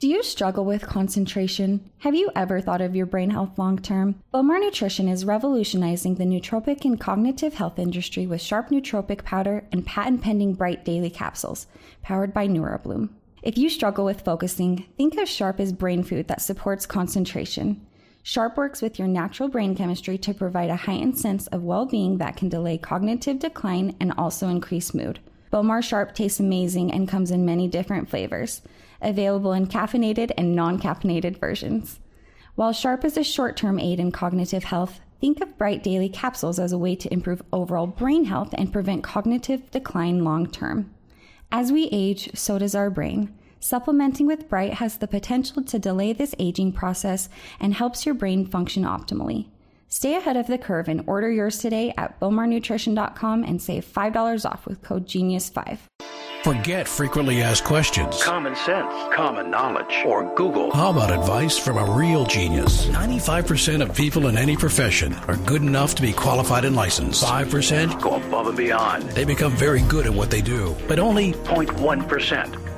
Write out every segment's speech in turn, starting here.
Do you struggle with concentration? Have you ever thought of your brain health long term? Bowmar Nutrition is revolutionizing the nootropic and cognitive health industry with sharp nootropic powder and patent pending bright daily capsules, powered by Neurobloom. If you struggle with focusing, think of Sharp as brain food that supports concentration. Sharp works with your natural brain chemistry to provide a heightened sense of well being that can delay cognitive decline and also increase mood. Bowmar Sharp tastes amazing and comes in many different flavors available in caffeinated and non caffeinated versions. While Sharp is a short term aid in cognitive health, think of Bright Daily capsules as a way to improve overall brain health and prevent cognitive decline long term. As we age, so does our brain. Supplementing with Bright has the potential to delay this aging process and helps your brain function optimally. Stay ahead of the curve and order yours today at bowmarnutrition.com and save $5 off with code GENIUS5. Forget frequently asked questions. Common sense, common knowledge, or Google. How about advice from a real genius? 95% of people in any profession are good enough to be qualified and licensed. 5% go above and beyond. They become very good at what they do, but only 0.1%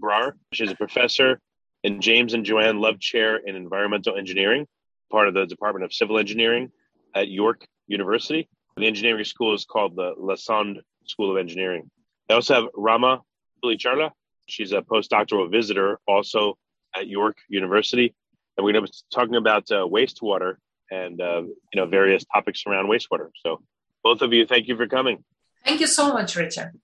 Brar. She's a professor in James and Joanne Love Chair in Environmental Engineering, part of the Department of Civil Engineering at York University. The engineering school is called the Lassonde School of Engineering. I also have Rama Pulicharla. She's a postdoctoral visitor also at York University. And we're going to be talking about uh, wastewater and uh, you know various topics around wastewater. So both of you, thank you for coming. Thank you so much, Richard.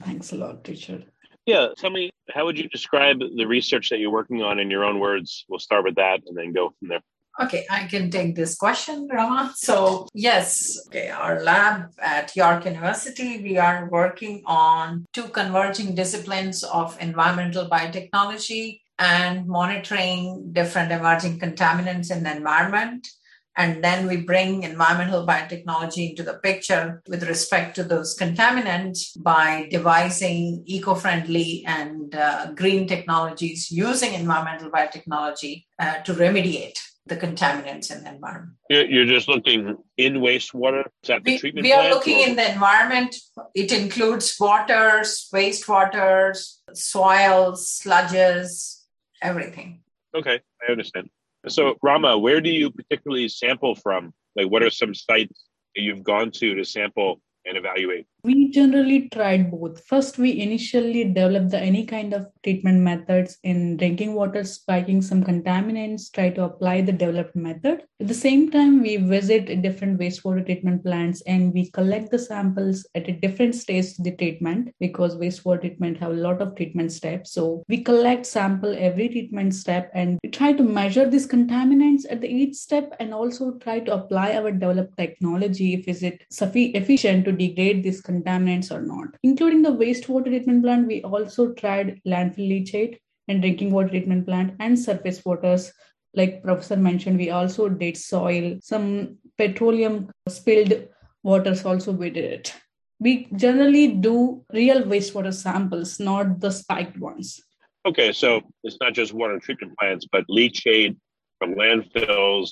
Thanks a lot, Richard. Yeah, tell me, how would you describe the research that you're working on in your own words? We'll start with that and then go from there. Okay, I can take this question, Rama. So, yes, okay, our lab at York University, we are working on two converging disciplines of environmental biotechnology and monitoring different emerging contaminants in the environment. And then we bring environmental biotechnology into the picture with respect to those contaminants by devising eco friendly and uh, green technologies using environmental biotechnology uh, to remediate the contaminants in the environment. You're just looking in wastewater? Is that the we, treatment We are looking or- in the environment. It includes waters, wastewaters, soils, sludges, everything. Okay, I understand. So, mm-hmm. Rama, where do you particularly sample from? Like, what are some sites you've gone to to sample and evaluate? We generally tried both. First, we initially developed the any kind of treatment methods in drinking water, spiking some contaminants, try to apply the developed method. At the same time, we visit different wastewater treatment plants and we collect the samples at a different stage of the treatment because wastewater treatment have a lot of treatment steps. So we collect sample every treatment step and we try to measure these contaminants at the each step and also try to apply our developed technology if is it sufficient efficient to degrade these contaminants or not. Including the wastewater treatment plant, we also tried landfill leachate and drinking water treatment plant and surface waters. Like Professor mentioned, we also did soil, some petroleum spilled waters also we did it. We generally do real wastewater samples, not the spiked ones. Okay, so it's not just water treatment plants, but leachate from landfills,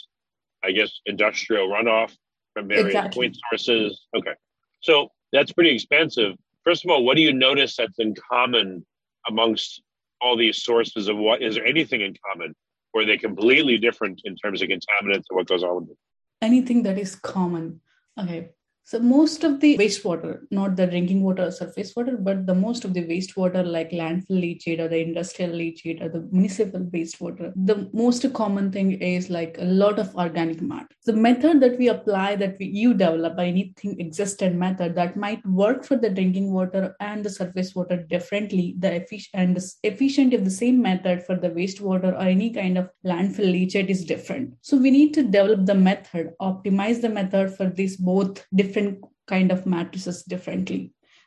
I guess industrial runoff from various Exactly. point sources. Okay, so that's pretty expensive. First of all, what do you notice that's in common amongst all these sources of what? Is there anything in common? Or are they completely different in terms of contaminants and what goes on with them? anything that is common. Okay. So most of the wastewater, not the drinking water or surface water, but the most of the wastewater like landfill leachate or the industrial leachate or the municipal wastewater, the most common thing is like a lot of organic matter. The method that we apply, that we you develop, anything existent method that might work for the drinking water and the surface water differently, the efficient and the efficient of the same method for the wastewater or any kind of landfill leachate is different. So we need to develop the method, optimize the method for these both different kind of matrices differently.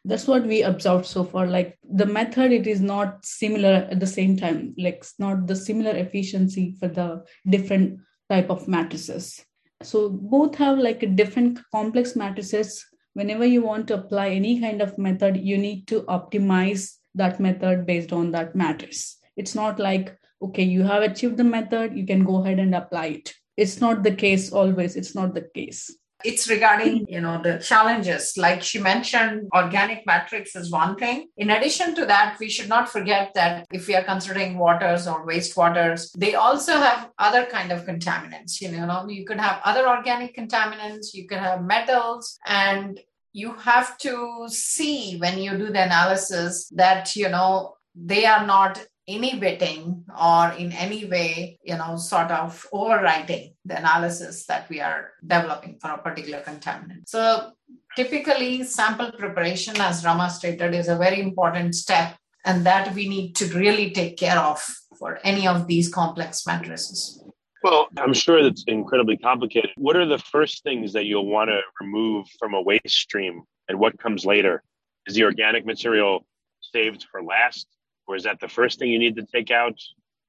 that's what we observed so far. Like the method it is not similar at the same time. Like it's not the similar efficiency for the different type of matrices. So both have like a different complex matrices. Whenever you want to apply any kind of method you need to optimize that method based on that matrix. It's not like okay you have achieved the method you can go ahead and apply it. It's not the case always. It's not the case it's regarding you know the challenges. Like she mentioned organic matrix is one thing. In addition to that we should not forget that if we are considering waters or wastewaters they also have other kind of contaminants. You know you could have other organic contaminants you can have metals and you have to see when you do the analysis that you know they are not inhibiting or in any way, you know, sort of overwriting the analysis that we are developing for a particular contaminant. So typically sample preparation, as Rama stated, is a very important step and that we need to really take care of for any of these complex matrices. Well, I'm sure that's incredibly complicated. What are the first things that you'll want to remove from a waste stream and what comes later? Is the organic material saved for last? Or is that the first thing you need to take out?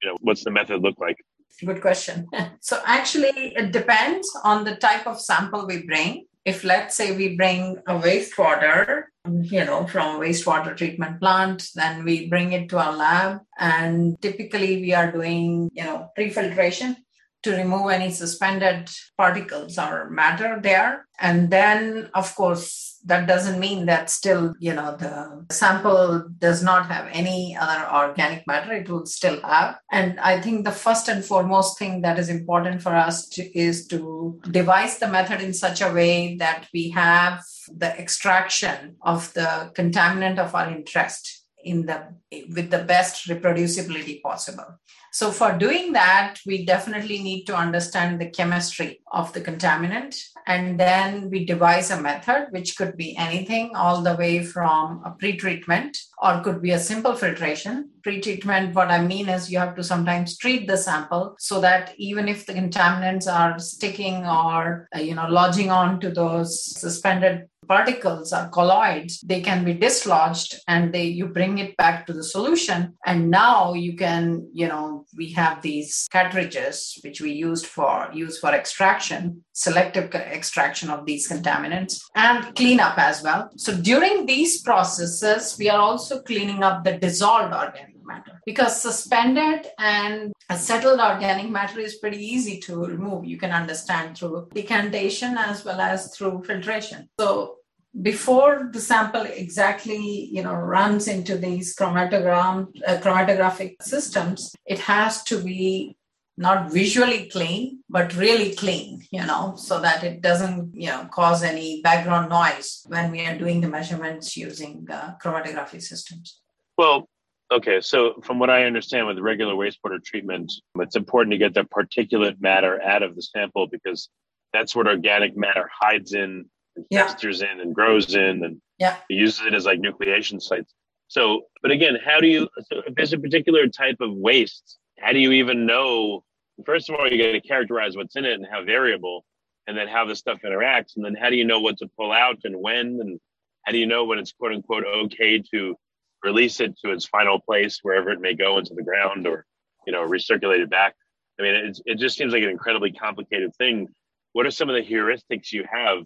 You know, what's the method look like? Good question. so actually, it depends on the type of sample we bring. If let's say we bring a wastewater, you know, from a wastewater treatment plant, then we bring it to our lab, and typically we are doing, you know, pre-filtration to remove any suspended particles or matter there. And then, of course, that doesn't mean that still, you know, the sample does not have any other organic matter. It will still have. And I think the first and foremost thing that is important for us to, is to devise the method in such a way that we have the extraction of the contaminant of our interest in the with the best reproducibility possible so for doing that we definitely need to understand the chemistry of the contaminant. And then we devise a method which could be anything all the way from a pre-treatment or could be a simple filtration. Pre-treatment what i mean is you have to sometimes treat the sample so that even if the contaminants are sticking or uh, you know lodging on to those suspended particles or colloids they can be dislodged and they you bring it back to the solution. And now you can you know we have these cartridges which we used for use for extraction selective extraction of these contaminants and cleanup as well. So during these processes we are also cleaning up the dissolved organic matter because suspended and settled organic matter is pretty easy to remove. You can understand through decantation as well as through filtration. So before the sample exactly you know runs into these chromatogram uh, chromatographic systems it has to be not visually clean but really clean you know so that it doesn't you know cause any background noise when we are doing the measurements using uh, chromatography systems. Well Okay, so from what I understand with regular wastewater treatment, it's important to get the particulate matter out of the sample because that's what organic matter hides in, and yeah. festers in, and grows in, and yeah. uses it as like nucleation sites. So, but again, how do you? So if there's a particular type of waste, how do you even know? First of all, you got to characterize what's in it and how variable, and then how the stuff interacts, and then how do you know what to pull out and when, and how do you know when it's quote unquote okay to release it to its final place wherever it may go into the ground or you know recirculate it back. I mean it, it just seems like an incredibly complicated thing. What are some of the heuristics you have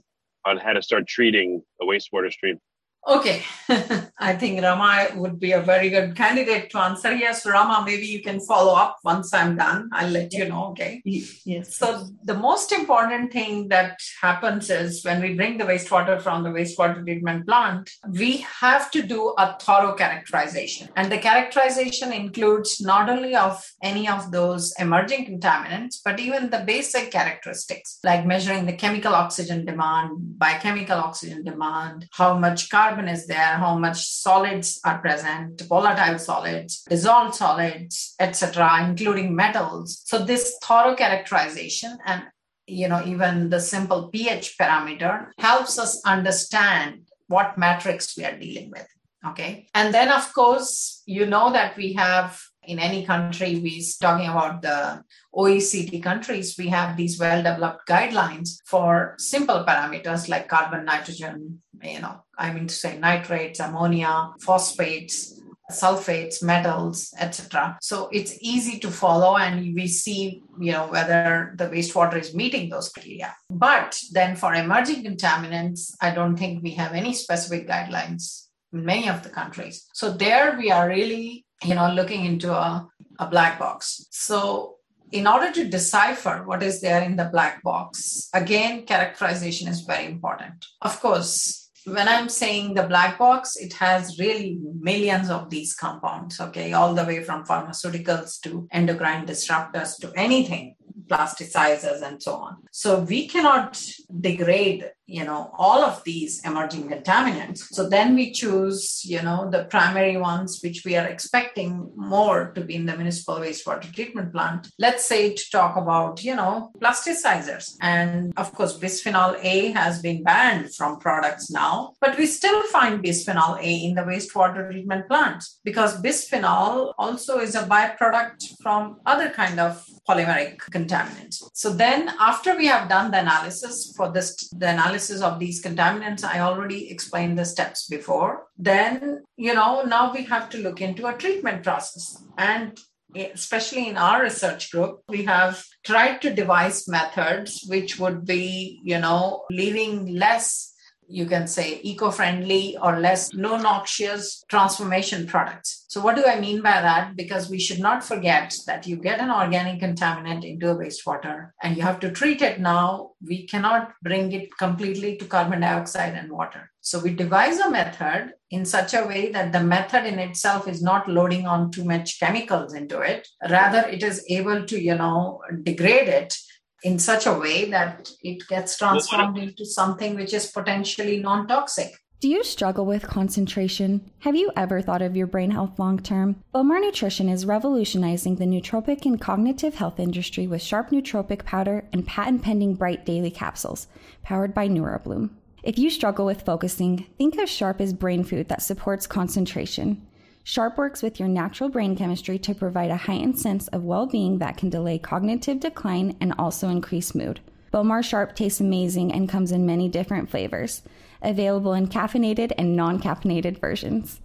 on how to start treating a wastewater stream Okay, I think Rama would be a very good candidate to answer. Yes, Rama, maybe you can follow up once I'm done. I'll let you know. Okay. Yes. So, the most important thing that happens is when we bring the wastewater from the wastewater treatment plant, we have to do a thorough characterization. And the characterization includes not only of any of those emerging contaminants, but even the basic characteristics like measuring the chemical oxygen demand, biochemical oxygen demand, how much carbon carbon is there, how much solids are present, volatile solids, dissolved solids, etc., including metals. So this thorough characterization and you know even the simple pH parameter helps us understand what matrix we are dealing with. Okay, and then of course you know that we have in any country, we're talking about the OECD countries, we have these well developed guidelines for simple parameters like carbon, nitrogen, you know, I mean to say nitrates, ammonia, phosphates, sulfates metals etc so it's easy to follow and we see you know whether the wastewater is meeting those criteria. But then for emerging contaminants i don't think we have any specific guidelines in many of the countries. So there we are really you know looking into a, a black box. So in order to decipher what is there in the black box again characterization is very important. Of course when I'm saying the black box, it has really millions of these compounds, okay, all the way from pharmaceuticals to endocrine disruptors to anything plasticizers and so on. So we cannot degrade you know all of these emerging contaminants. So then we choose you know the primary ones which we are expecting more to be in the municipal wastewater treatment plant. Let's say to talk about you know plasticizers. And of course bisphenol a has been banned from products now but we still find bisphenol a in the wastewater treatment plants because bisphenol also is a byproduct from other kind of polymeric contaminants. So then after we have done the analysis for this, the analysis of these contaminants, I already explained the steps before. Then, you know, now we have to look into a treatment process. And especially in our research group, we have tried to devise methods which would be, you know, leaving less you can say eco-friendly or less no noxious transformation products. So what do i mean by that? Because we should not forget that you get an organic contaminant into a wastewater and you have to treat it now. We cannot bring it completely to carbon dioxide and water. So we devise a method in such a way that the method in itself is not loading on too much chemicals into it. Rather it is able to you know degrade it in such a way that it gets transformed into something which is potentially non toxic. Do you struggle with concentration? Have you ever thought of your brain health long term? Bowmar Nutrition is revolutionizing the nootropic and cognitive health industry with sharp nootropic powder and patent pending bright daily capsules, powered by Neurobloom. If you struggle with focusing, think of Sharp as brain food that supports concentration. Sharp works with your natural brain chemistry to provide a heightened sense of well being that can delay cognitive decline and also increase mood. Bowmar Sharp tastes amazing and comes in many different flavors, available in caffeinated and non caffeinated versions.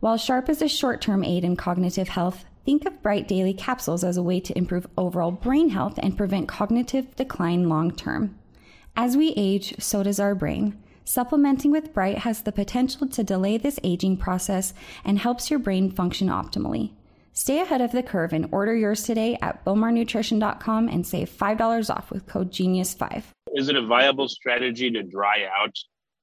While Sharp is a short term aid in cognitive health, think of Bright Daily capsules as a way to improve overall brain health and prevent cognitive decline long term. As we age, so does our brain. Supplementing with Bright has the potential to delay this aging process and helps your brain function optimally. Stay ahead of the curve and order yours today at bowmarnutrition.com and save $5 off with code GENIUS5. Is it a viable strategy to dry out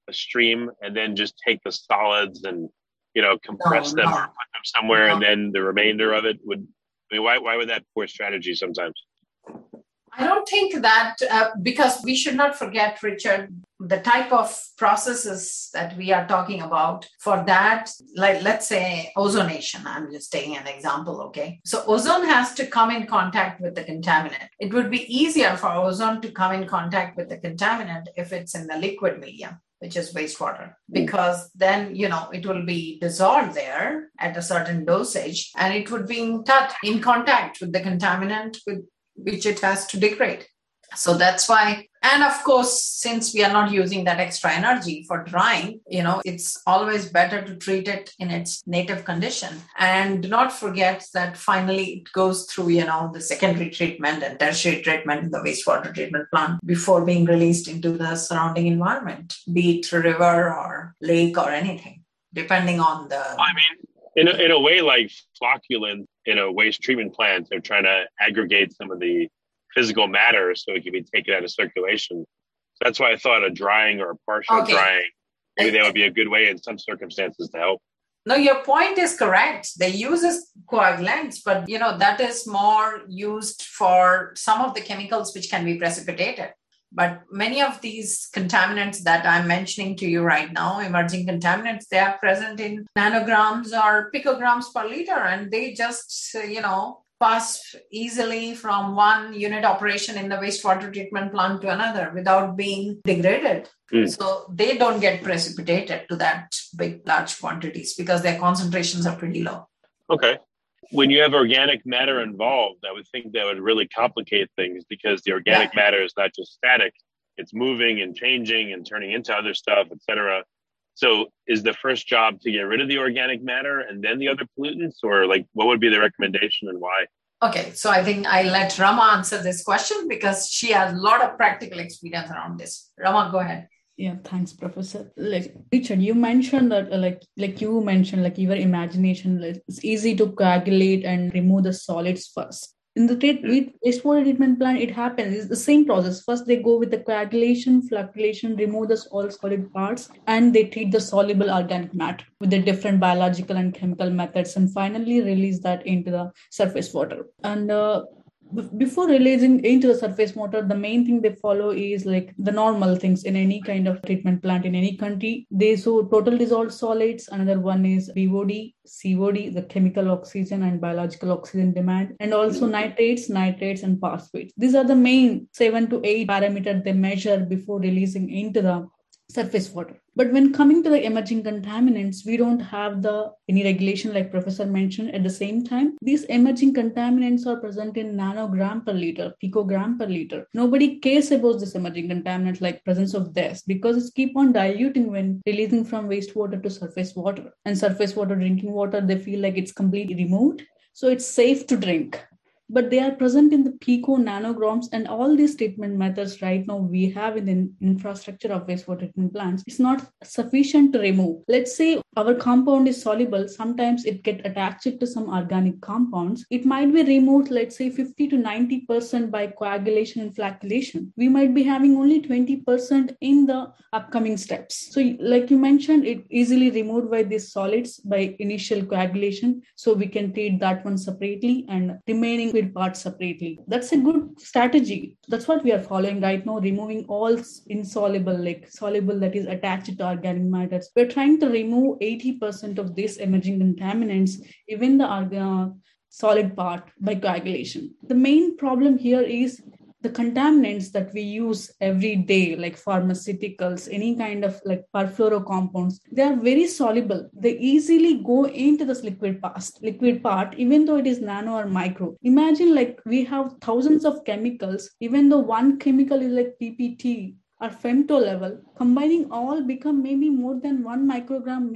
a stream and then just take the solids and you know compress no, them no. or put them somewhere no. and then the remainder of it would I mean why why would that poor strategy sometimes? I don't think that uh, because we should not forget, Richard, the type of processes that we are talking about for that, like let's say ozonation, I'm just taking an example, okay? So ozone has to come in contact with the contaminant. It would be easier for ozone to come in contact with the contaminant if it's in the liquid medium which is wastewater because then you know it will be dissolved there at a certain dosage and it would be in touch in contact with the contaminant with which it has to degrade. So that's why, and of course, since we are not using that extra energy for drying, you know, it's always better to treat it in its native condition. And do not forget that finally it goes through, you know, the secondary treatment and tertiary treatment in the wastewater treatment plant before being released into the surrounding environment, be it river or lake or anything, depending on the. I mean, in a, in a way like flocculant in a waste treatment plant they're trying to aggregate some of the physical matter so it can be taken out of circulation. So that's why i thought a drying or a partial okay. drying maybe that would be a good way in some circumstances to help. No your point is correct. They use coagulants but you know that is more used for some of the chemicals which can be precipitated but many of these contaminants that I'm mentioning to you right now, emerging contaminants, they are present in nanograms or picograms per liter, and they just, you know, pass easily from one unit operation in the wastewater treatment plant to another without being degraded. Mm. So they don't get precipitated to that big, large quantities because their concentrations are pretty low. Okay. When you have organic matter involved, I would think that would really complicate things because the organic yeah. matter is not just static; it's moving and changing and turning into other stuff, etc. So, is the first job to get rid of the organic matter and then the other pollutants, or like what would be the recommendation and why? Okay, so I think I let Rama answer this question because she has a lot of practical experience around this. Rama, go ahead yeah thanks professor. Like richard you mentioned that uh, like like you mentioned like your imagination like, it's easy to coagulate and remove the solids first. In the treat, wastewater treatment plant it happens. It's the same process. First they go with the coagulation flocculation remove the all solid parts and they treat the soluble organic matter with the different biological and chemical methods and finally release that into the surface water. And uh, before releasing into the surface water the main thing they follow is like the normal things in any kind of treatment plant in any country. They so total dissolved solids another one is BOD COD the chemical oxygen and biological oxygen demand and also nitrates nitrates and phosphates. These are the main 7 to 8 parameters they measure before releasing into the surface water. But when coming to the emerging contaminants, we don't have the any regulation like Professor mentioned. At the same time, these emerging contaminants are present in nanogram per liter, picogram per liter. Nobody cares about this emerging contaminant like presence of this because it's keep on diluting when releasing from wastewater to surface water. And surface water, drinking water, they feel like it's completely removed. So it's safe to drink but they are present in the pico nanograms and all these treatment methods right now we have in the infrastructure of wastewater treatment plants. It's not sufficient to remove. Let's say our compound is soluble. Sometimes it get attached to some organic compounds. It might be removed let's say 50 to 90 percent by coagulation and flocculation we might be having only 20 percent in the upcoming steps. So like you mentioned it easily removed by these solids by initial coagulation. So we can treat that one separately and remaining liquid part separately. That's a good strategy. That's what we are following right now, removing all insoluble, like soluble that is attached to organic matters. We're trying to remove 80% of these emerging contaminants, even the uh, solid part by coagulation. The main problem here is the contaminants that we use every day like pharmaceuticals any kind of like perfluorocompounds they are very soluble. They easily go into this liquid past liquid part even though it is nano or micro. Imagine like we have thousands of chemicals even though one chemical is like ppt or femto level combining all become maybe more than one microgram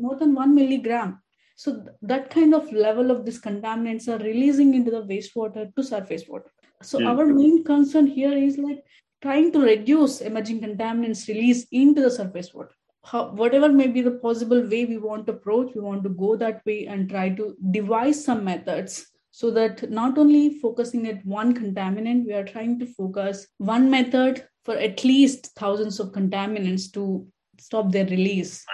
more than one milligram. So that kind of level of these contaminants are releasing into the wastewater to surface water so mm. our main concern here is like trying to reduce emerging contaminants release into the surface water. How, whatever may be the possible way we want to approach, we want to go that way and try to devise some methods so that not only focusing at one contaminant, we are trying to focus one method for at least thousands of contaminants to stop their release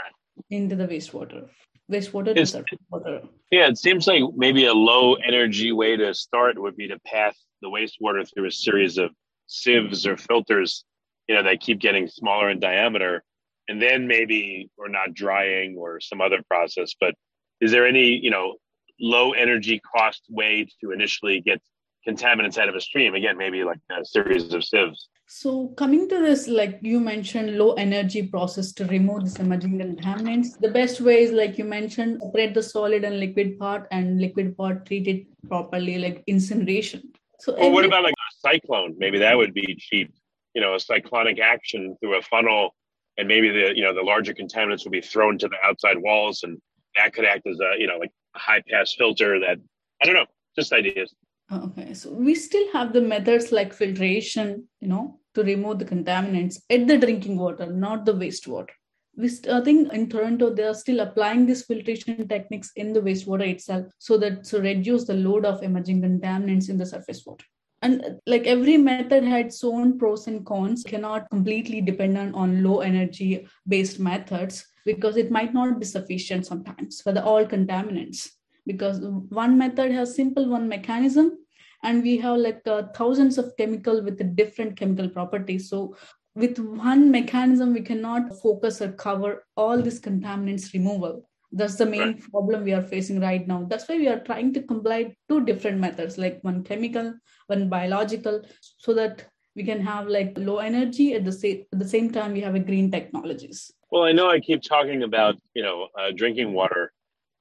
into the wastewater wastewater to surface water. Yeah, it seems like maybe a low energy way to start would be to pass the wastewater through a series of sieves or filters, you know, that keep getting smaller in diameter. And then maybe we're not drying or some other process. But is there any, you know, low energy cost way to initially get contaminants out of a stream? Again, maybe like a series of sieves. So coming to this, like you mentioned, low energy process to remove this emerging contaminants. The best way is like you mentioned, separate the solid and liquid part and liquid part treat it properly, like incineration. So well, what about like a cyclone? Maybe that would be cheap. You know, a cyclonic action through a funnel, and maybe the you know the larger contaminants will be thrown to the outside walls, and that could act as a you know like a high pass filter. That I don't know, just ideas. Oh, okay, so we still have the methods like filtration, you know, to remove the contaminants at the drinking water, not the wastewater we I think in Toronto they are still applying these filtration techniques in the wastewater itself so that to reduce the load of emerging contaminants in the surface water. And like every method had its own pros and cons, cannot completely depend on low energy based methods because it might not be sufficient sometimes for the all contaminants. Because one method has simple one mechanism and we have like uh, thousands of chemical with different chemical properties so with one mechanism we cannot focus or cover all these contaminants removal that's the main right. problem we are facing right now that's why we are trying to combine two different methods like one chemical one biological so that we can have like low energy at the same at the same time we have a green technologies well i know i keep talking about you know uh, drinking water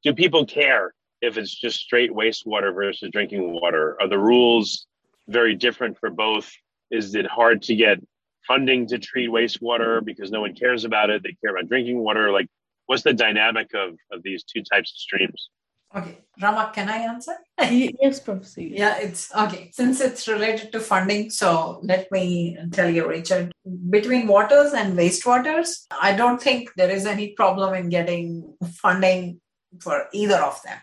do people care if it's just straight wastewater versus drinking water? Are the rules very different for both? Is it hard to get funding to treat wastewater because no one cares about it? They care about drinking water. Like, what's the dynamic of, of these two types of streams? Okay, Rama, can I answer? yes, Professor. Yeah, it's okay. Since it's related to funding, so let me tell you, Richard, between waters and wastewaters, I don't think there is any problem in getting funding for either of them.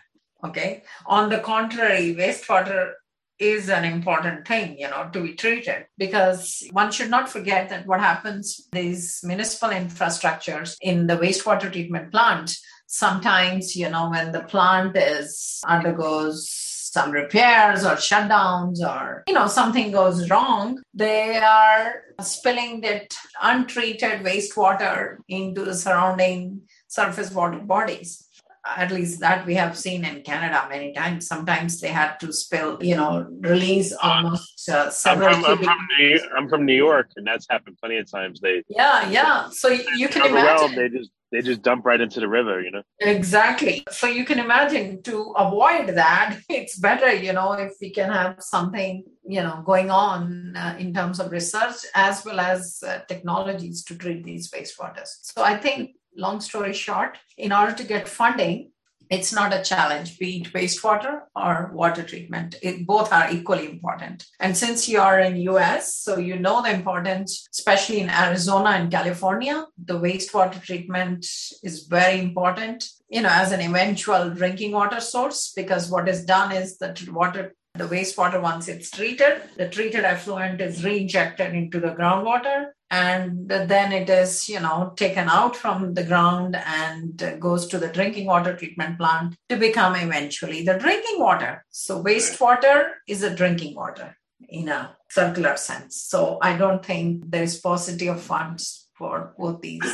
Okay. On the contrary, wastewater is an important thing, you know, to be treated. Because one should not forget that what happens these municipal infrastructures in the wastewater treatment plant sometimes you know when the plant is undergoes some repairs or shutdowns or you know something goes wrong they are spilling that untreated wastewater into the surrounding surface water bodies at least that we have seen in Canada many times. Sometimes they had to spill, you know, release almost uh, several. I'm from, I'm from, New, I'm from New York, and that's happened plenty of times. They yeah, yeah. So you can imagine they just they just dump right into the river, you know. Exactly. So you can imagine to avoid that, it's better, you know, if we can have something, you know, going on uh, in terms of research as well as uh, technologies to treat these wastewaters. So I think long story short, in order to get funding, it's not a challenge, be it wastewater or water treatment. It, both are equally important. And since you are in US, so you know the importance, especially in Arizona and California, the wastewater treatment is very important, you know, as an eventual drinking water source, because what is done is that water the wastewater once it's treated the treated effluent is reinjected into the groundwater and then it is you know taken out from the ground and goes to the drinking water treatment plant to become eventually the drinking water. So wastewater is a drinking water in a circular sense. So i don't think there is paucity of funds for both these.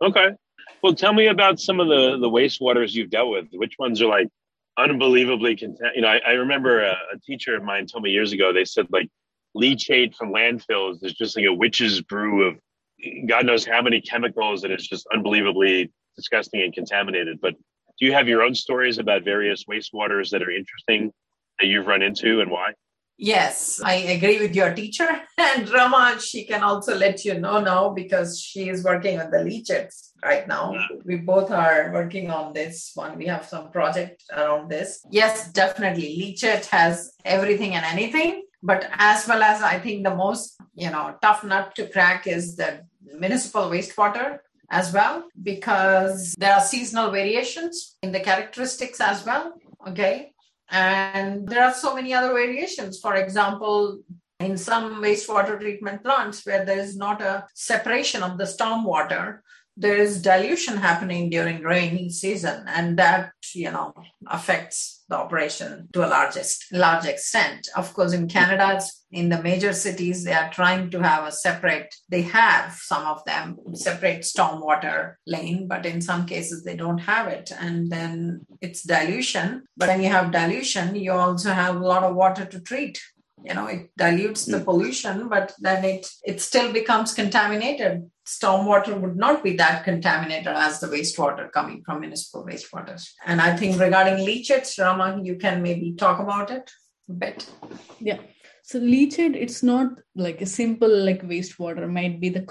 Okay. Well tell me about some of the the wastewaters you've dealt with. Which ones are like unbelievably content? You know i, I remember a, a teacher of mine told me years ago they said like leachate from landfills is just like a witch's brew of God knows how many chemicals, and it's just unbelievably disgusting and contaminated. But do you have your own stories about various wastewaters that are interesting that you've run into and why? Yes, I agree with your teacher. And Rama, she can also let you know now because she is working on the leachates right now. Yeah. We both are working on this one. We have some project around this. Yes, definitely. Leachate has everything and anything but as well as i think the most you know tough nut to crack is the municipal wastewater as well because there are seasonal variations in the characteristics as well okay? And there are so many other variations. For example in some wastewater treatment plants where there is not a separation of the storm water there is dilution happening during rainy season and that you know affects the operation to a largest large extent. Of course in canada in the major cities they are trying to have a separate they have some of them separate stormwater lane but in some cases they don't have it. And then it's dilution. But when you have dilution you also have a lot of water to treat. You know it dilutes the mm. pollution but then it it still becomes contaminated stormwater would not be that contaminated as the wastewater coming from municipal wastewater. and i think regarding leachates rama you can maybe talk about it a bit yeah so leachate, it's not like a simple like wastewater. Might be the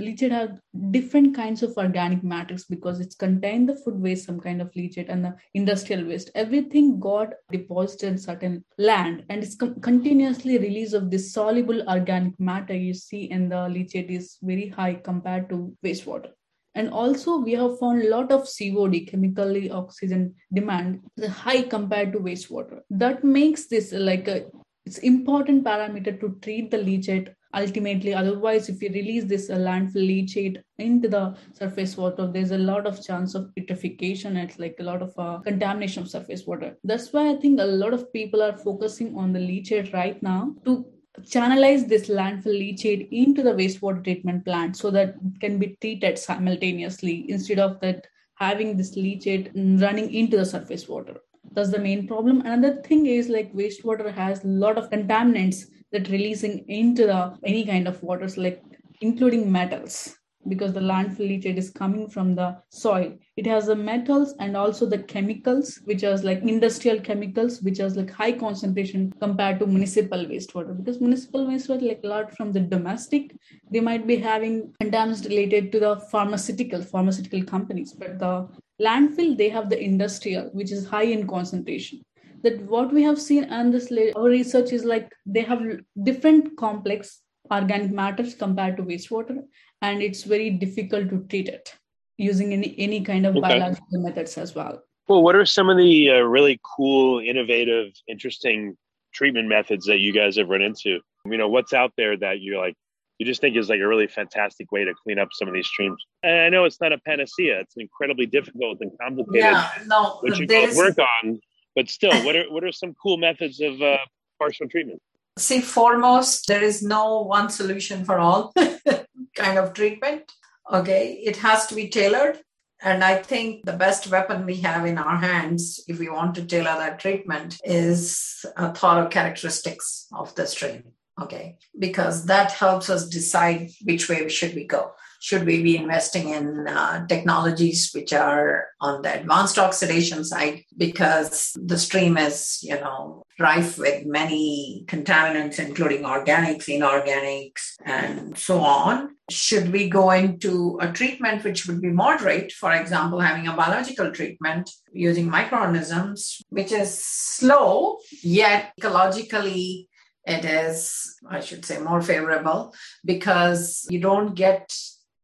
leachate have different kinds of organic matters because it's contained the food waste, some kind of leachate, and the industrial waste. Everything got deposited in certain land, and it's com- continuously release of this soluble organic matter you see in the leachate is very high compared to wastewater and also we have found a lot of cod chemically oxygen demand high compared to wastewater that makes this like a it's important parameter to treat the leachate ultimately. Otherwise if you release this landfill leachate into the surface water there's a lot of chance of eutrophication and like a lot of uh, contamination of surface water. That's why i think a lot of people are focusing on the leachate right now to channelize this landfill leachate into the wastewater treatment plant so that it can be treated simultaneously instead of that having this leachate running into the surface water that's the main problem another thing is like wastewater has a lot of contaminants that releasing into the any kind of waters like including metals because the landfill leachate is coming from the soil. It has the metals and also the chemicals, which are like industrial chemicals, which has like high concentration compared to municipal wastewater. Because municipal wastewater, like a lot from the domestic, they might be having contaminants related to the pharmaceutical pharmaceutical companies, but the landfill they have the industrial, which is high in concentration. That what we have seen and this our research is like they have different complex organic matters compared to wastewater and it's very difficult to treat it using any any kind of okay. biological methods as well. Well what are some of the uh, really cool innovative interesting treatment methods that you guys have run into? You know what's out there that you're like you just think is like a really fantastic way to clean up some of these streams. And I know it's not a panacea; it's incredibly difficult and complicated. Yeah, no, which you work on. But still, what are what are some cool methods of uh, partial treatment? See, foremost, there is no one solution for all kind of treatment. Okay, it has to be tailored. And I think the best weapon we have in our hands, if we want to tailor that treatment, is a thorough characteristics of the stream. Okay, because that helps us decide which way should we go. Should we be investing in uh, technologies which are on the advanced oxidation side? Because the stream is you know rife with many contaminants including organics inorganics and so on. Should we go into a treatment which would be moderate for example having a biological treatment using microorganisms which is slow yet ecologically it is, I should say, more favorable because you don't get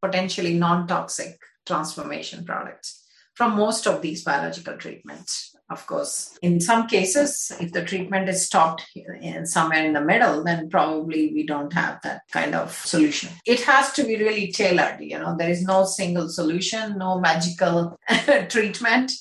potentially non toxic transformation products from most of these biological treatments. Of course, in some cases, if the treatment is stopped in somewhere in the middle, then probably we don't have that kind of solution. It has to be really tailored. You know, there is no single solution, no magical treatment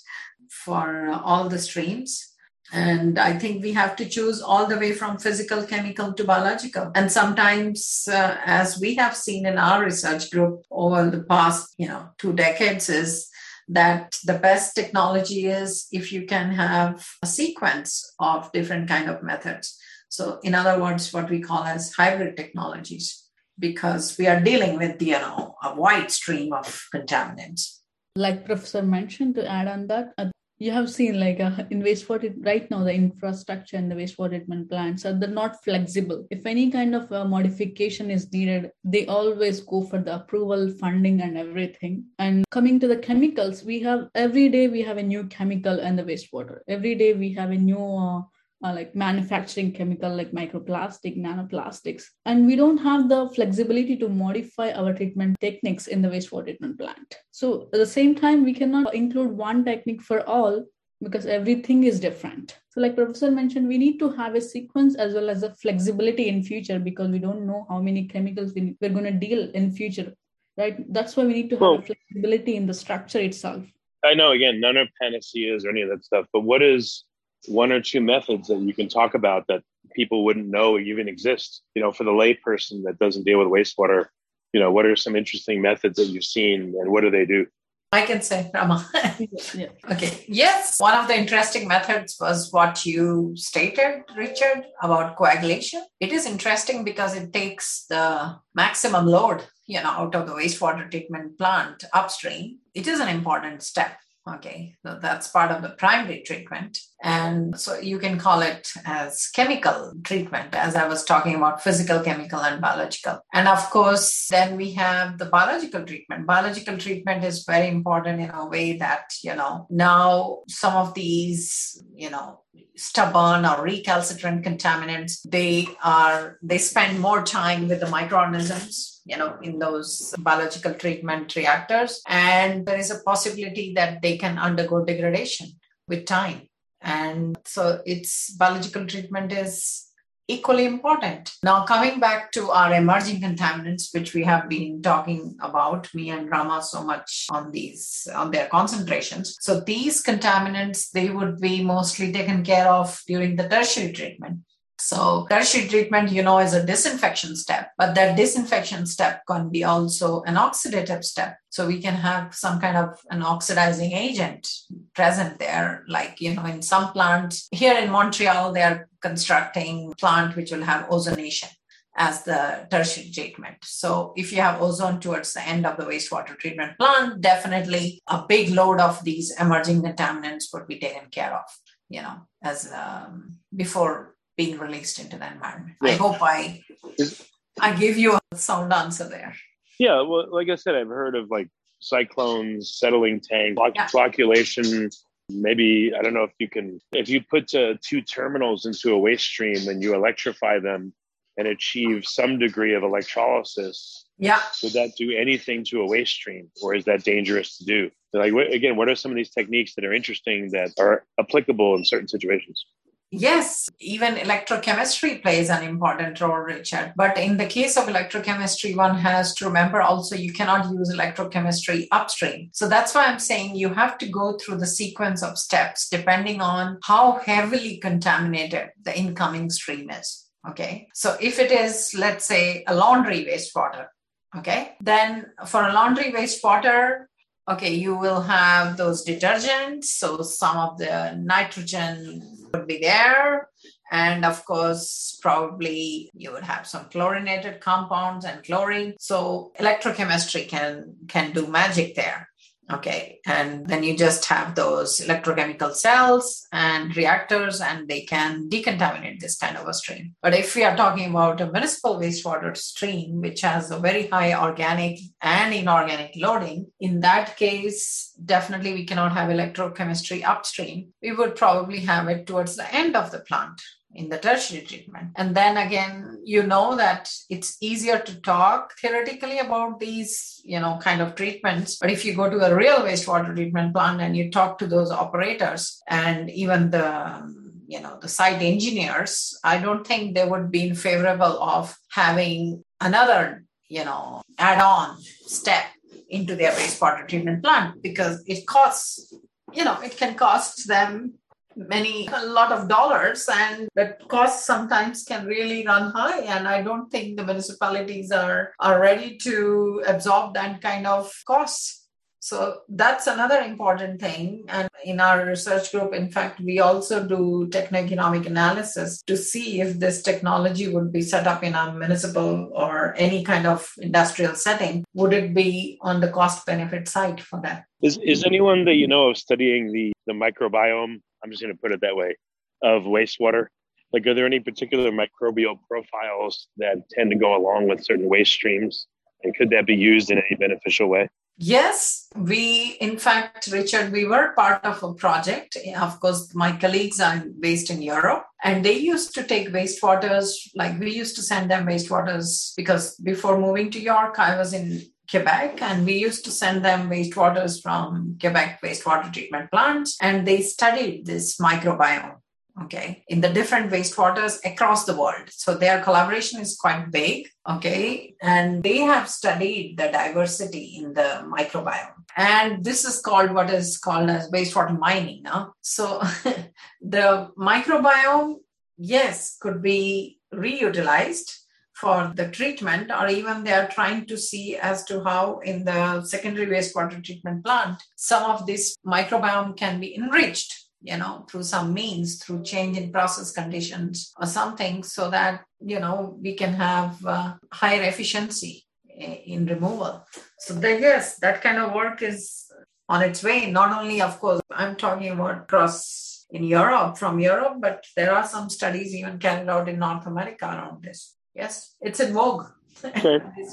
for all the streams and I think we have to choose all the way from physical, chemical to biological. And sometimes, uh, as we have seen in our research group over the past, you know, two decades, is that the best technology is if you can have a sequence of different kind of methods. So, in other words, what we call as hybrid technologies, because we are dealing with, you know, a wide stream of contaminants like professor mentioned to add on that you have seen like uh, in wastewater right now the infrastructure and the wastewater treatment plants are they're not flexible. If any kind of uh, modification is needed they always go for the approval funding and everything. And coming to the chemicals we have every day we have a new chemical in the wastewater. Every day we have a new uh, uh, like manufacturing chemical like microplastic nanoplastics. And we don't have the flexibility to modify our treatment techniques in the wastewater treatment plant. So at the same time we cannot include one technique for all because everything is different. So like professor mentioned we need to have a sequence as well as a flexibility in future because we don't know how many chemicals we, we're going to deal in future right? That's why we need to have well, flexibility in the structure itself. I know again none of panaceas or any of that stuff but what is one or two methods that you can talk about that people wouldn't know even exist you know for the layperson that doesn't deal with wastewater you know what are some interesting methods that you've seen and what do they do I can say, Rama. yeah. Okay. Yes. One of the interesting methods was what you stated, Richard, about coagulation. It is interesting because it takes the maximum load, you know, out of the wastewater treatment plant upstream. It is an important step Okay, so that's part of the primary treatment. And so you can call it as chemical treatment, as I was talking about physical, chemical, and biological. And of course, then we have the biological treatment. Biological treatment is very important in a way that, you know, now some of these, you know, stubborn or recalcitrant contaminants, they are, they spend more time with the microorganisms you know in those biological treatment reactors and there is a possibility that they can undergo degradation with time and so its biological treatment is equally important. Now, coming back to our emerging contaminants, which we have been talking about, me and Rama, so much on these, on their concentrations. So, these contaminants, they would be mostly taken care of during the tertiary treatment. So tertiary treatment, you know, is a disinfection step, but that disinfection step can be also an oxidative step. So we can have some kind of an oxidizing agent present there, like, you know, in some plants here in Montreal, they're constructing plant which will have ozonation. as the tertiary treatment. So if you have ozone towards the end of the wastewater treatment plant, definitely a big load of these emerging contaminants would be taken care of, you know, as um, before being released into the environment. Yeah. I hope I I give you a sound answer there. Yeah, well, like I said, I've heard of like cyclones, settling tank, floc- yeah. flocculation. Maybe I don't know if you can if you put uh, two terminals into a waste stream and you electrify them and achieve some degree of electrolysis. Yeah. Would that do anything to a waste stream, or is that dangerous to do? Like again, what are some of these techniques that are interesting that are applicable in certain situations? Yes, even electrochemistry plays an important role, Richard. But in the case of electrochemistry, one has to remember also you cannot use electrochemistry upstream. So that's why I'm saying you have to go through the sequence of steps depending on how heavily contaminated the incoming stream is. Okay. So if it is, let's say, a laundry wastewater, okay, then for a laundry wastewater, okay, you will have those detergents. So some of the nitrogen would be there. And of course, probably you would have some chlorinated compounds and chlorine. So electrochemistry can can do magic there. Okay. And then you just have those electrochemical cells and reactors, and they can decontaminate this kind of a stream. But if we are talking about a municipal wastewater stream, which has a very high organic and inorganic loading, in that case, definitely we cannot have electrochemistry upstream. We would probably have it towards the end of the plant in the tertiary treatment. And then again, you know that it's easier to talk theoretically about these, you know, kind of treatments. But if you go to a real wastewater treatment plant and you talk to those operators and even the you know the site engineers i don't think they would be in favorable of having another you know add-on step into their wastewater treatment plant because it costs you know it can cost them many a lot of dollars and the costs sometimes can really run high and i don't think the municipalities are are ready to absorb that kind of costs so that's another important thing. And in our research group, in fact, we also do techno-economic analysis to see if this technology would be set up in a municipal or any kind of industrial setting. Would it be on the cost benefit side for that? Is, is anyone that you know of studying the, the microbiome I'm just going to put it that way, of wastewater? Like, are there any particular microbial profiles that tend to go along with certain waste streams? And could that be used in any beneficial way? Yes, we, in fact, Richard, we were part of a project. Of course, my colleagues are based in Europe and they used to take wastewaters, like we used to send them wastewaters because before moving to York, I was in Quebec, and we used to send them wastewaters from Quebec wastewater treatment plants, and they studied this microbiome. Okay, in the different wastewaters across the world. So their collaboration is quite big. Okay, and they have studied the diversity in the microbiome. And this is called what is called as wastewater mining. No? So the microbiome, yes, could be reutilized for the treatment, or even they are trying to see as to how in the secondary wastewater treatment plant, some of this microbiome can be enriched, you know, through some means, through change in process conditions or something, so that, you know, we can have uh, higher efficiency in removal. So, there, yes, that kind of work is on its way. Not only, of course, I'm talking about across in Europe, from Europe, but there are some studies even carried out in North America around this. Yes, it's in vogue.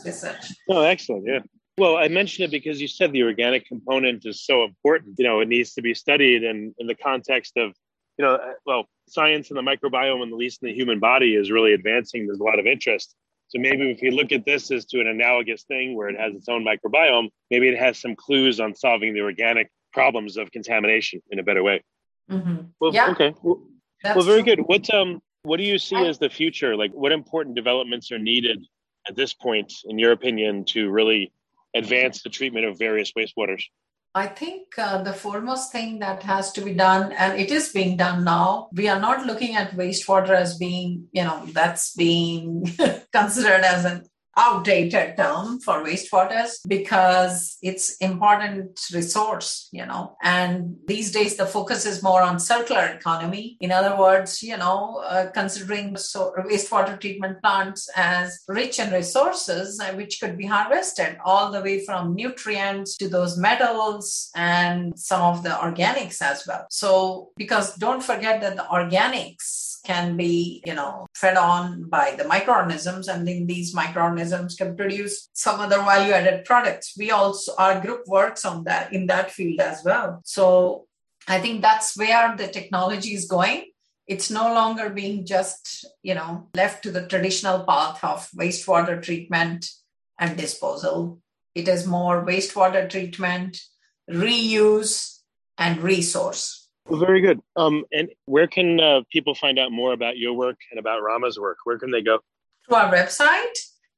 Research. Oh, excellent. Yeah. Well, I mentioned it because you said the organic component is so important. You know, it needs to be studied, and in the context of, you know, uh, well, science and the microbiome, and at least in the human body, is really advancing. There's a lot of interest. So maybe if we look at this as to an analogous thing where it has its own microbiome, maybe it has some clues on solving the organic problems of contamination in a better way. Mm-hmm. Well, yeah. Okay. Well, well very true. good. What um what do you see as the future? Like, what important developments are needed at this point, in your opinion, to really advance the treatment of various wastewaters? I think uh, the foremost thing that has to be done, and it is being done now, we are not looking at wastewater as being, you know, that's being considered as an outdated term for wastewaters because it's important resource you know. And these days the focus is more on circular economy. In other words you know uh, considering so wastewater treatment plants as rich in resources uh, which could be harvested all the way from nutrients to those metals and some of the organics as well. So because don't forget that the organics can be, you know, fed on by the microorganisms, and then these microorganisms can produce some other value-added products. We also our group works on that in that field as well. So I think that's where the technology is going. It's no longer being just, you know, left to the traditional path of wastewater treatment and disposal. It is more wastewater treatment, reuse, and resource. Well, very good. Um, and where can uh, people find out more about your work and about Rama's work? Where can they go? To our website.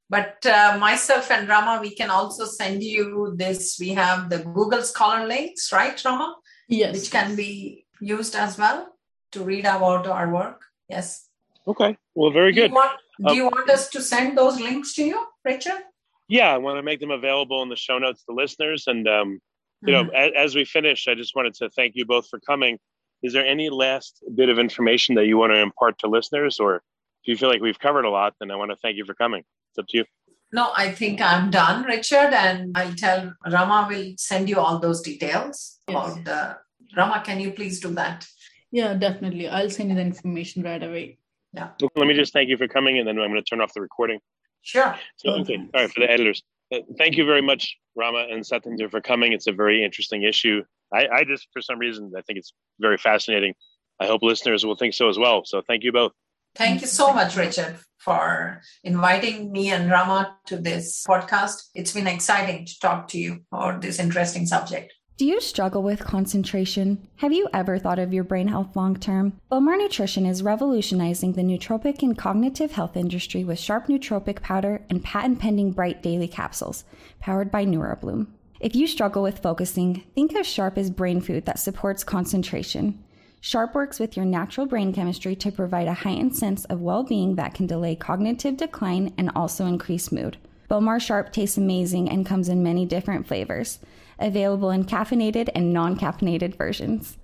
But uh, myself and Rama, we can also send you this. We have the Google Scholar links, right, Rama? Yes. Which can be used as well to read about our work. Yes. Okay. Well, very good. Do you want, do Um, you want us to send those links to you, Richard? Yeah, I want to make them available in the show notes to listeners. And, um, you know, uh-huh. as, as we finish, I just wanted to thank you both for coming. Is there any last bit of information that you want to impart to listeners? Or if you feel like we've covered a lot, then I want to thank you for coming. It's up to you. No, I think I'm done, Richard, and I'll tell Rama will send you all those details Yes. about the Rama. Can you please do that? Yeah, definitely. I'll send you the information right away. Yeah. Let me just thank you for coming, and then I'm going to turn off the recording. Sure. So, okay. All right, for the editors. Uh, thank you very much, Rama and Satinder, for coming. It's a very interesting issue. I, I just, for some reason, I think it's very fascinating. I hope listeners will think so as well. So, thank you both. Thank you so much, Richard, for inviting me and Rama to this podcast. It's been exciting to talk to you on this interesting subject. Do you struggle with concentration? Have you ever thought of your brain health long term? Bowmar Nutrition is revolutionizing the nootropic and cognitive health industry with Sharp Nootropic Powder and patent pending Bright Daily Capsules, powered by NeuroBloom. If you struggle with focusing, think of Sharp as brain food that supports concentration. Sharp works with your natural brain chemistry to provide a heightened sense of well being that can delay cognitive decline and also increase mood. Bowmar Sharp tastes amazing and comes in many different flavors, available in caffeinated and non caffeinated versions.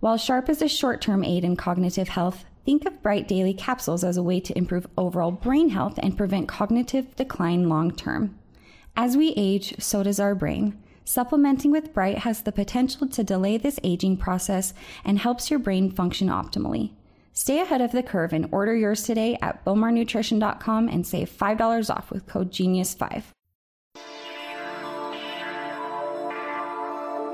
While Sharp is a short term aid in cognitive health, think of Bright Daily capsules as a way to improve overall brain health and prevent cognitive decline long term. As we age, so does our brain. Supplementing with Bright has the potential to delay this aging process and helps your brain function optimally. Stay ahead of the curve and order yours today at bowmarnutrition.com and save $5 off with code GENIUS5.